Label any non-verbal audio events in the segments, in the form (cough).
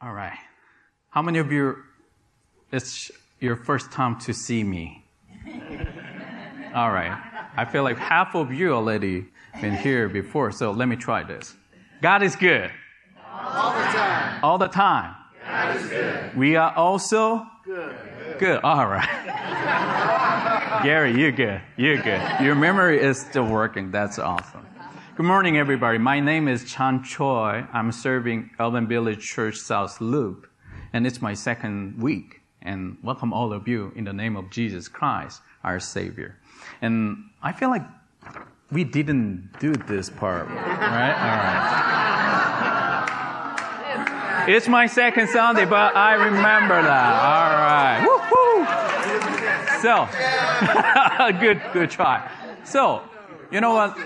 All right. How many of you, it's your first time to see me? All right. I feel like half of you already been here before, so let me try this. God is good. All the time. All the time. God is good. We are also Good. good. All right. Gary, you're good. You're good. Your memory is still working. That's awesome. Good morning, everybody. My name is Chan Choi. I'm serving Urban Village Church South Loop, and it's my second week. And welcome all of you in the name of Jesus Christ, our Savior. And I feel like we didn't do this part, right? All right. It's my second Sunday, but I remember that. All right. Woo-hoo. So, (laughs) good, good try. So, you know what?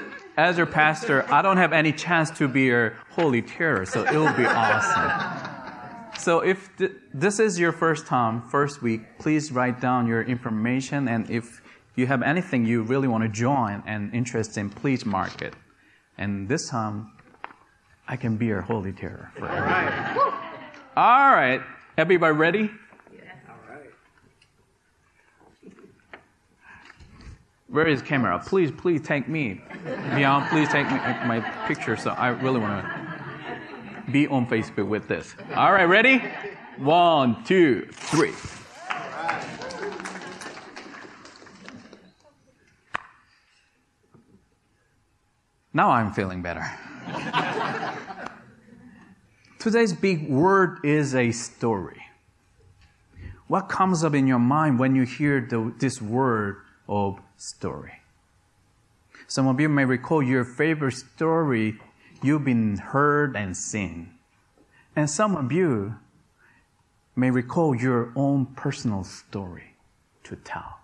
As your pastor, I don't have any chance to be your holy terror, so it will be awesome. So if th- this is your first time, first week, please write down your information, and if you have anything you really want to join and interest in, please mark it. And this time, I can be your holy terror for everybody. All right, everybody ready? Where is camera? Please, please take me. Beyond, please take me, uh, my picture. So I really want to be on Facebook with this. All right, ready? One, two, three. Now I'm feeling better. (laughs) Today's big word is a story. What comes up in your mind when you hear the, this word of story? Some of you may recall your favorite story you've been heard and seen. And some of you may recall your own personal story to tell.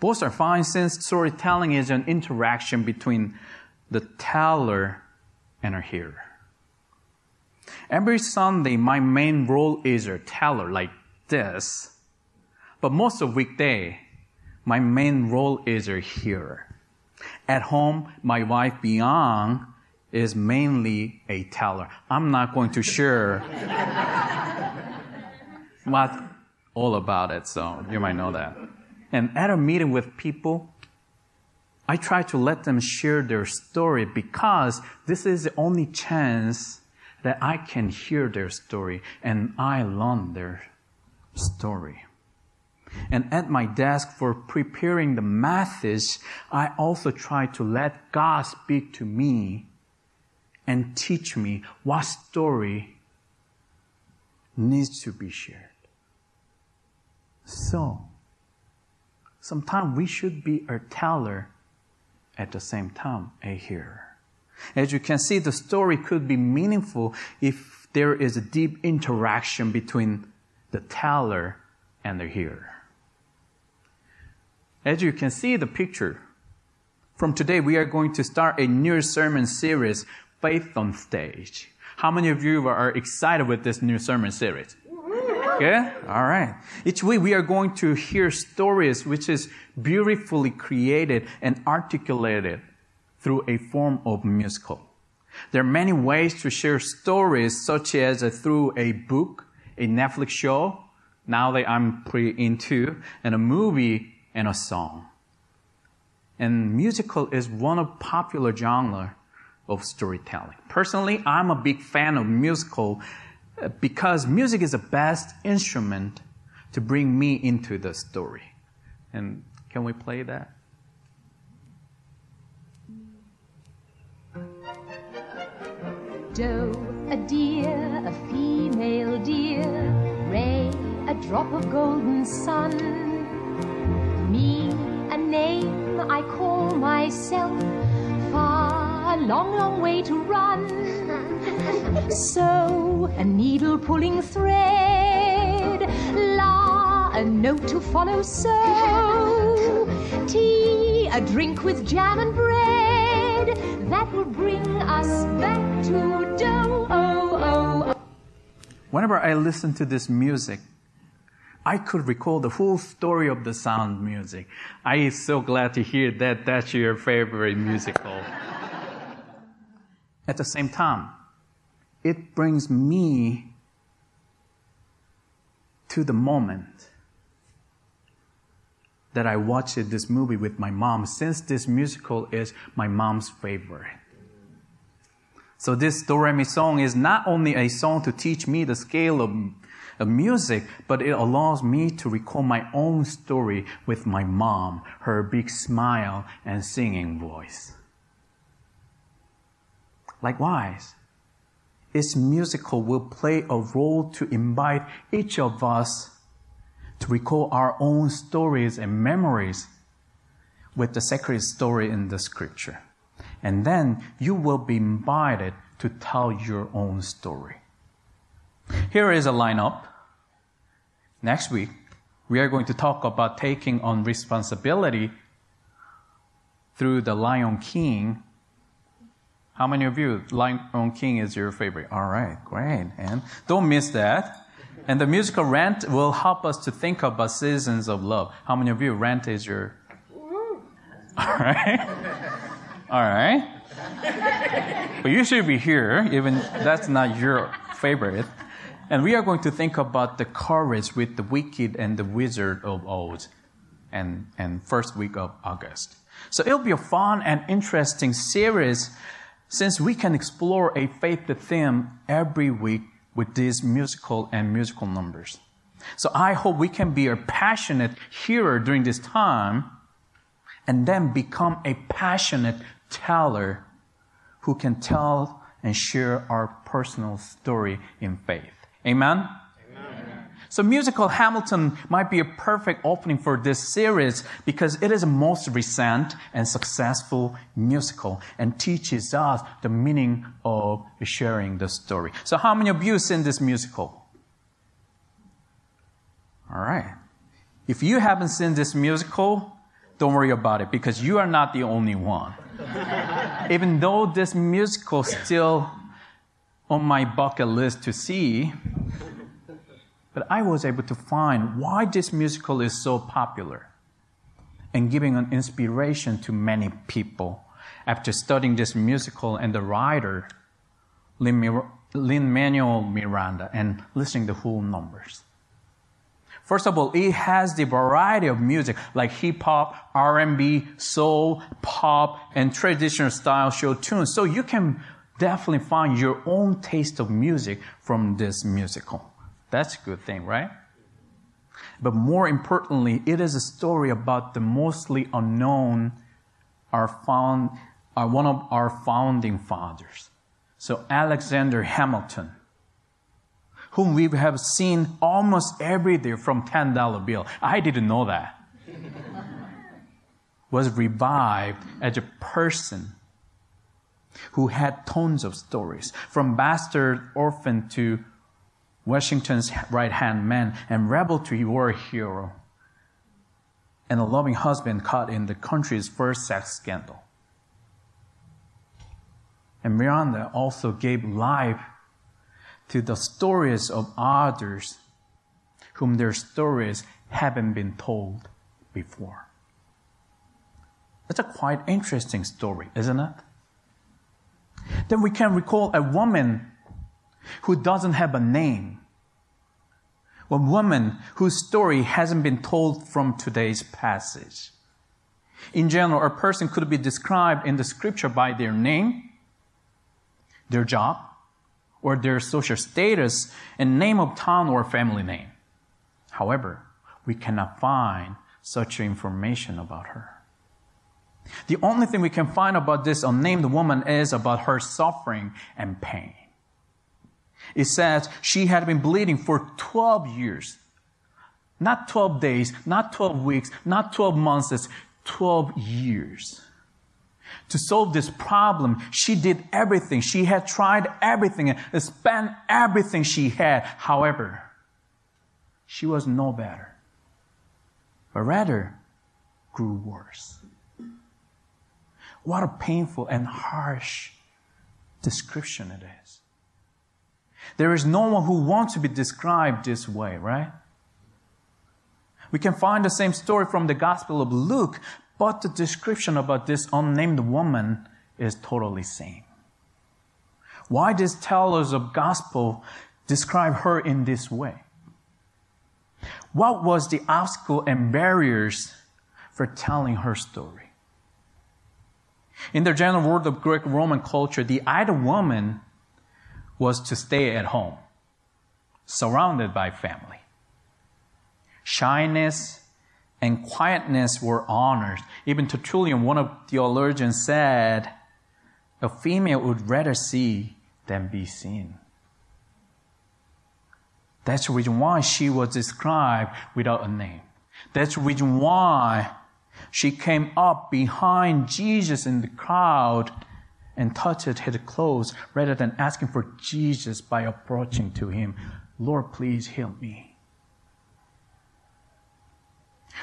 Both are fine since storytelling is an interaction between the teller and a hearer. Every Sunday, my main role is a teller like this. But most of weekday, my main role is a hearer. At home, my wife Bian is mainly a teller. I'm not going to share (laughs) what all about it, so you might know that. And at a meeting with people, I try to let them share their story because this is the only chance that I can hear their story and I learn their story. And at my desk for preparing the message, I also try to let God speak to me and teach me what story needs to be shared. So, sometimes we should be a teller at the same time a hearer. As you can see, the story could be meaningful if there is a deep interaction between the teller and the hearer. As you can see the picture, from today we are going to start a new sermon series, Faith on Stage. How many of you are excited with this new sermon series? Good? All right. Each week we are going to hear stories which is beautifully created and articulated through a form of musical. There are many ways to share stories such as uh, through a book, a Netflix show, now that I'm pretty into, and a movie and a song. And musical is one of popular genre of storytelling. Personally, I'm a big fan of musical uh, because music is the best instrument to bring me into the story. And can we play that? Doe, a deer, a female deer, Ray, a drop of golden sun. Name I call myself, far, a long, long way to run. So, a needle pulling thread, La, a note to follow, so. Tea, a drink with jam and bread, that will bring us back to dough. Oh, oh, oh. Whenever I listen to this music, I could recall the whole story of the sound music. I am so glad to hear that that's your favorite musical. At the same time, it brings me to the moment that I watched this movie with my mom, since this musical is my mom's favorite. So this Do Re Mi song is not only a song to teach me the scale of, of music, but it allows me to recall my own story with my mom, her big smile and singing voice. Likewise, its musical will play a role to invite each of us to recall our own stories and memories with the sacred story in the scripture. And then you will be invited to tell your own story. Here is a lineup. Next week, we are going to talk about taking on responsibility through the Lion King. How many of you, Lion King is your favorite? All right, great. And don't miss that. And the musical Rent will help us to think about seasons of love. How many of you, Rent is your. All right. All right. But you should be here, even that's not your favorite. And we are going to think about the courage with the wicked and the wizard of Oz and, and first week of August. So it'll be a fun and interesting series since we can explore a faith theme every week with these musical and musical numbers. So I hope we can be a passionate hearer during this time and then become a passionate teller who can tell and share our personal story in faith. Amen? So musical Hamilton might be a perfect opening for this series because it is the most recent and successful musical and teaches us the meaning of sharing the story. So how many of you seen this musical? All right. If you haven't seen this musical, don't worry about it because you are not the only one. (laughs) Even though this musical still on my bucket list to see, but I was able to find why this musical is so popular and giving an inspiration to many people after studying this musical and the writer, Lin Manuel Miranda, and listening to whole numbers. First of all, it has the variety of music like hip hop, R&B, soul, pop, and traditional style show tunes. So you can definitely find your own taste of music from this musical. That's a good thing, right? But more importantly, it is a story about the mostly unknown, our found, uh, one of our founding fathers. So Alexander Hamilton, whom we have seen almost every day from $10 bill. I didn't know that. (laughs) was revived as a person who had tons of stories, from bastard orphan to Washington's right hand man, and rebel to war hero, and a loving husband caught in the country's first sex scandal. And Miranda also gave life to the stories of others whom their stories haven't been told before. That's a quite interesting story, isn't it? Then we can recall a woman who doesn't have a name. A woman whose story hasn't been told from today's passage. In general, a person could be described in the scripture by their name, their job, or their social status, and name of town or family name. However, we cannot find such information about her. The only thing we can find about this unnamed woman is about her suffering and pain. It says she had been bleeding for 12 years. Not 12 days, not 12 weeks, not 12 months, it's 12 years. To solve this problem, she did everything. She had tried everything and spent everything she had. However, she was no better, but rather grew worse. What a painful and harsh description it is. There is no one who wants to be described this way, right? We can find the same story from the Gospel of Luke, but the description about this unnamed woman is totally same. Why does tellers of gospel describe her in this way? What was the obstacle and barriers for telling her story? In the general world of Greek Roman culture, the ideal woman was to stay at home, surrounded by family. Shyness and quietness were honored. Even Tertullian, one of the theologians, said, a female would rather see than be seen. That's the reason why she was described without a name. That's the reason why she came up behind Jesus in the crowd and touched his clothes rather than asking for Jesus by approaching to him. Lord, please heal me.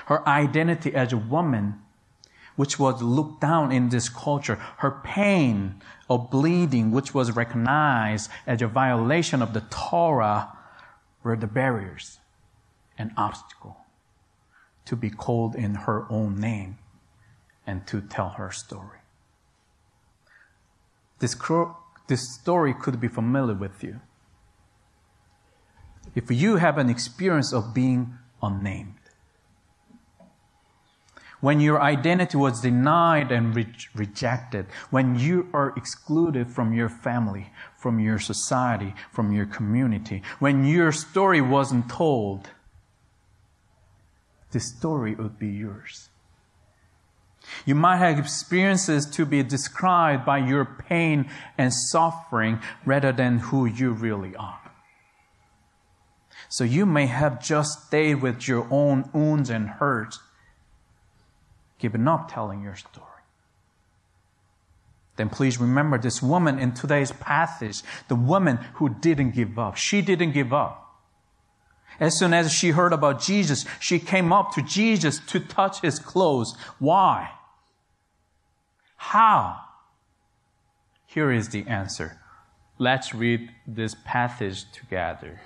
Her identity as a woman, which was looked down in this culture, her pain of bleeding, which was recognized as a violation of the Torah, were the barriers and obstacle to be called in her own name and to tell her story. This, this story could be familiar with you. If you have an experience of being unnamed, when your identity was denied and re- rejected, when you are excluded from your family, from your society, from your community, when your story wasn't told, the story would be yours. You might have experiences to be described by your pain and suffering rather than who you really are. So you may have just stayed with your own wounds and hurts given up telling your story. Then please remember this woman in today's passage, the woman who didn't give up. She didn't give up. As soon as she heard about Jesus, she came up to Jesus to touch his clothes. Why? How? Here is the answer. Let's read this passage together.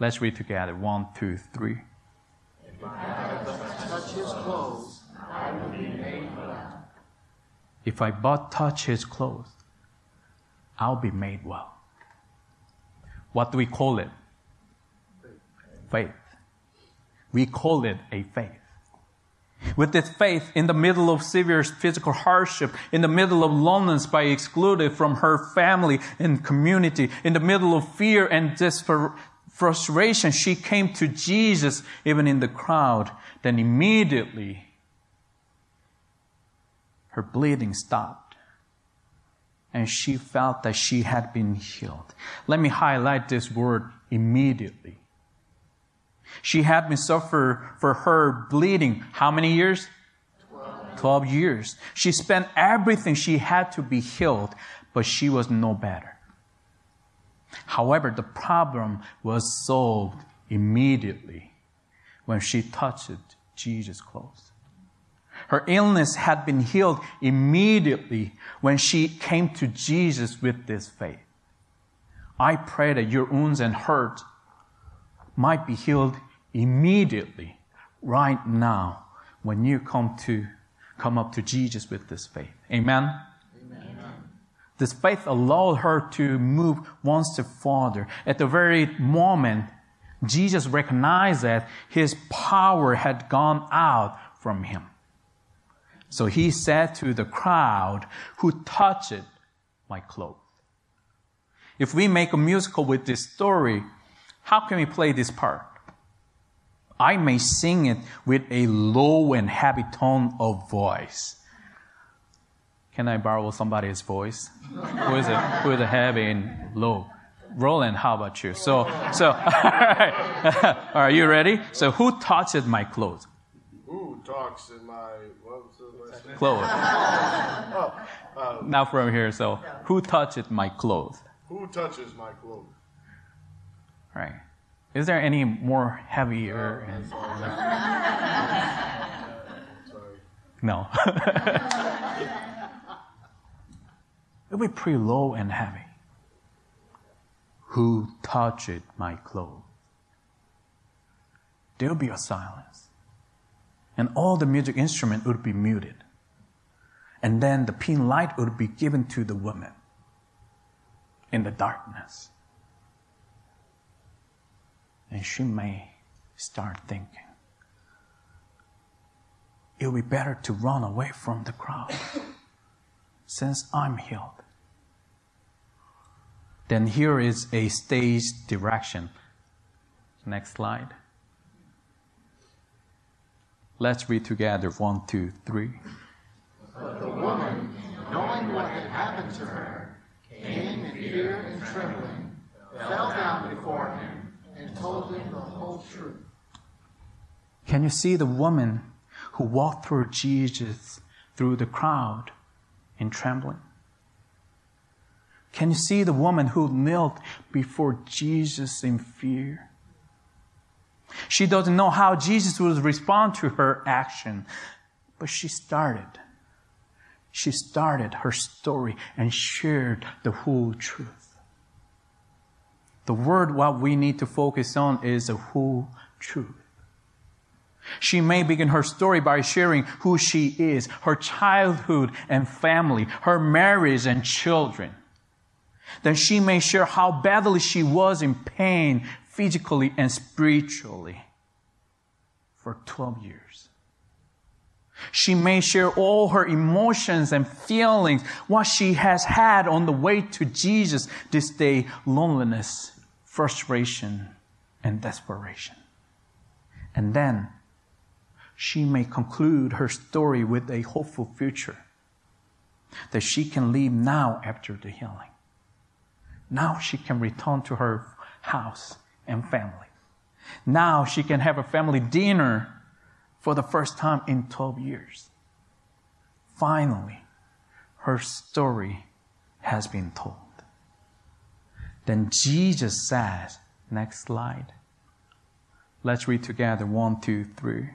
Let's read together. One, two, three. If I touch his clothes, I will be made well. If I but touch his clothes, I'll be made well. What do we call it? Faith. We call it a faith. With this faith, in the middle of severe physical hardship, in the middle of loneliness by excluded from her family and community, in the middle of fear and desper- frustration, she came to Jesus, even in the crowd. Then immediately, her bleeding stopped. And she felt that she had been healed. Let me highlight this word immediately. She had me suffer for her bleeding how many years? 12. 12 years. She spent everything she had to be healed, but she was no better. However, the problem was solved immediately when she touched Jesus' clothes. Her illness had been healed immediately when she came to Jesus with this faith. I pray that your wounds and hurt might be healed immediately, right now, when you come to come up to Jesus with this faith. Amen. This faith allowed her to move one step farther. At the very moment, Jesus recognized that his power had gone out from him. So he said to the crowd who touched my clothes. If we make a musical with this story, how can we play this part? I may sing it with a low and heavy tone of voice. Can I borrow somebody's voice? who is it? Who is it heavy and low? Roland, how about you? So, so, (laughs) all right. Are you ready? So, who touches my clothes? Who talks in my what was clothes? oh, uh, Not from here. So, who touches my clothes? Who touches my clothes? Right. Is there any more heavier? Oh, and, (laughs) sorry. No. (laughs) It'll be pretty low and heavy. Who touched my clothes? There'll be a silence. And all the music instrument would be muted. And then the pin light would be given to the woman in the darkness. And she may start thinking, it would be better to run away from the crowd (coughs) since I'm healed. Then here is a stage direction. Next slide. Let's read together one, two, three. But the woman, knowing what had happened to her, came in fear and trembling, fell down before him, and told him the whole truth. Can you see the woman who walked through Jesus through the crowd in trembling? Can you see the woman who knelt before Jesus in fear? She doesn't know how Jesus would respond to her action, but she started. She started her story and shared the whole truth. The word what we need to focus on is the whole truth. She may begin her story by sharing who she is, her childhood and family, her marriage and children. Then she may share how badly she was in pain physically and spiritually for 12 years. She may share all her emotions and feelings, what she has had on the way to Jesus this day loneliness, frustration, and desperation. And then she may conclude her story with a hopeful future that she can leave now after the healing. Now she can return to her house and family. Now she can have a family dinner for the first time in 12 years. Finally, her story has been told. Then Jesus says, next slide. Let's read together one, two, three.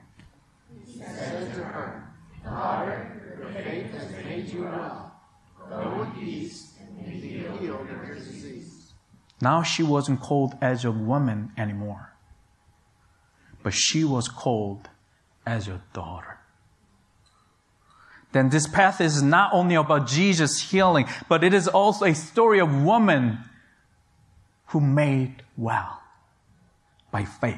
He said to her, Daughter, your faith has made you well. Go in peace and be healed of your disease. Now she wasn't called as a woman anymore, but she was called as your daughter. Then this path is not only about Jesus healing, but it is also a story of woman who made well by faith.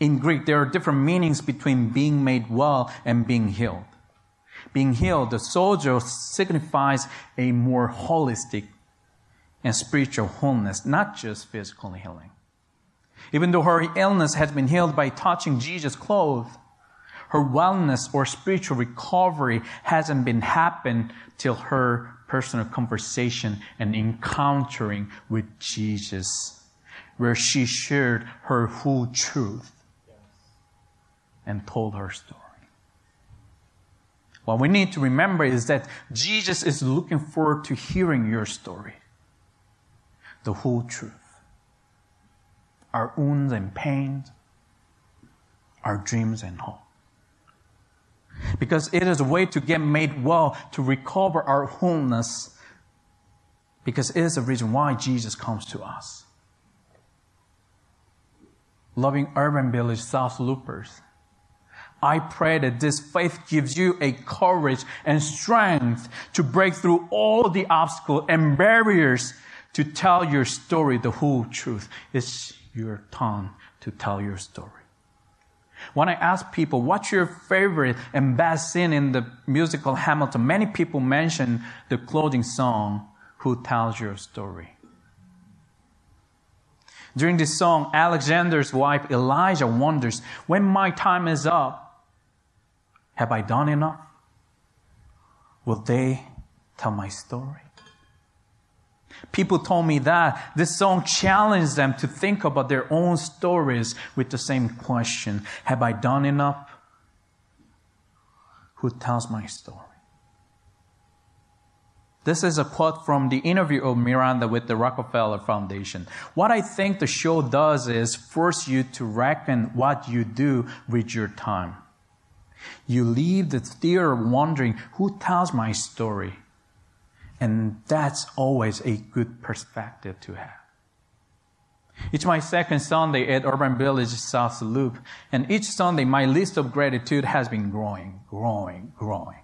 In Greek, there are different meanings between being made well and being healed. Being healed, the soldier signifies a more holistic and spiritual wholeness, not just physical healing. Even though her illness has been healed by touching Jesus' clothes, her wellness or spiritual recovery hasn't been happened till her personal conversation and encountering with Jesus, where she shared her full truth and told her story. What we need to remember is that Jesus is looking forward to hearing your story, the whole truth. Our wounds and pains, our dreams and hope. Because it is a way to get made well, to recover our wholeness. Because it is the reason why Jesus comes to us. Loving Urban Village South Loopers I pray that this faith gives you a courage and strength to break through all the obstacles and barriers to tell your story, the whole truth. It's your tongue to tell your story. When I ask people, what's your favorite and best scene in the musical Hamilton? Many people mention the closing song, Who Tells Your Story? During this song, Alexander's wife Eliza wonders, when my time is up, have I done enough? Will they tell my story? People told me that this song challenged them to think about their own stories with the same question Have I done enough? Who tells my story? This is a quote from the interview of Miranda with the Rockefeller Foundation. What I think the show does is force you to reckon what you do with your time. You leave the theater wondering, who tells my story? And that's always a good perspective to have. It's my second Sunday at Urban Village South Loop, and each Sunday my list of gratitude has been growing, growing, growing.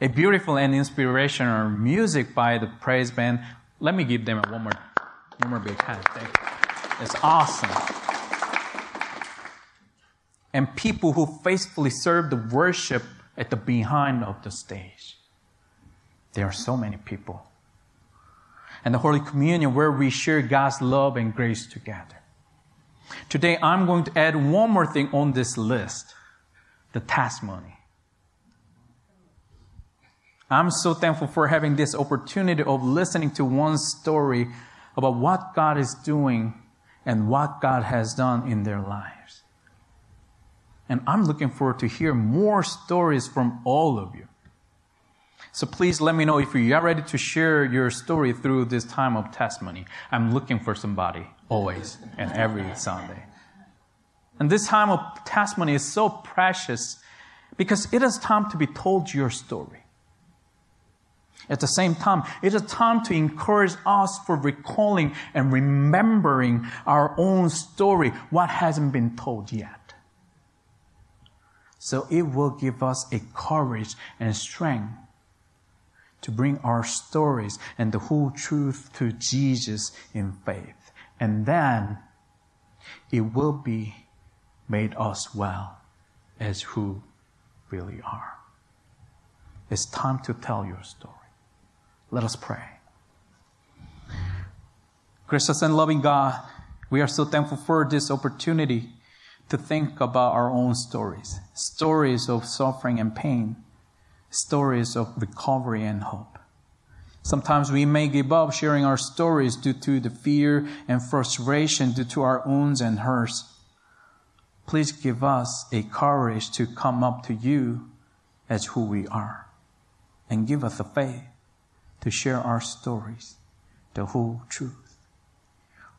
A beautiful and inspirational music by the praise band. Let me give them one more, one more big hand. Thank you. It's awesome. And people who faithfully serve the worship at the behind of the stage. There are so many people and the Holy Communion where we share God's love and grace together. Today, I'm going to add one more thing on this list the testimony. I'm so thankful for having this opportunity of listening to one story about what God is doing and what God has done in their lives. And I'm looking forward to hear more stories from all of you. So please let me know if you are ready to share your story through this time of testimony. I'm looking for somebody always and every Sunday. And this time of testimony is so precious because it is time to be told your story. At the same time, it is time to encourage us for recalling and remembering our own story, what hasn't been told yet. So it will give us a courage and strength to bring our stories and the whole truth to Jesus in faith. And then it will be made us well as who really are. It's time to tell your story. Let us pray. Gracious and loving God, we are so thankful for this opportunity to think about our own stories, stories of suffering and pain stories of recovery and hope. Sometimes we may give up sharing our stories due to the fear and frustration due to our wounds and hurts. Please give us a courage to come up to you as who we are and give us the faith to share our stories, the whole truth.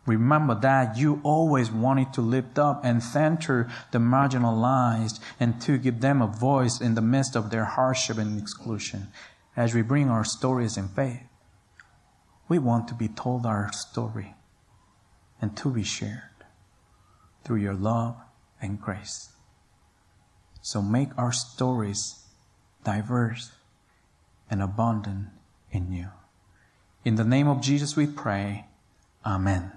Remember that you always wanted to lift up and center the marginalized and to give them a voice in the midst of their hardship and exclusion. As we bring our stories in faith, we want to be told our story and to be shared through your love and grace. So make our stories diverse and abundant in you. In the name of Jesus we pray. Amen.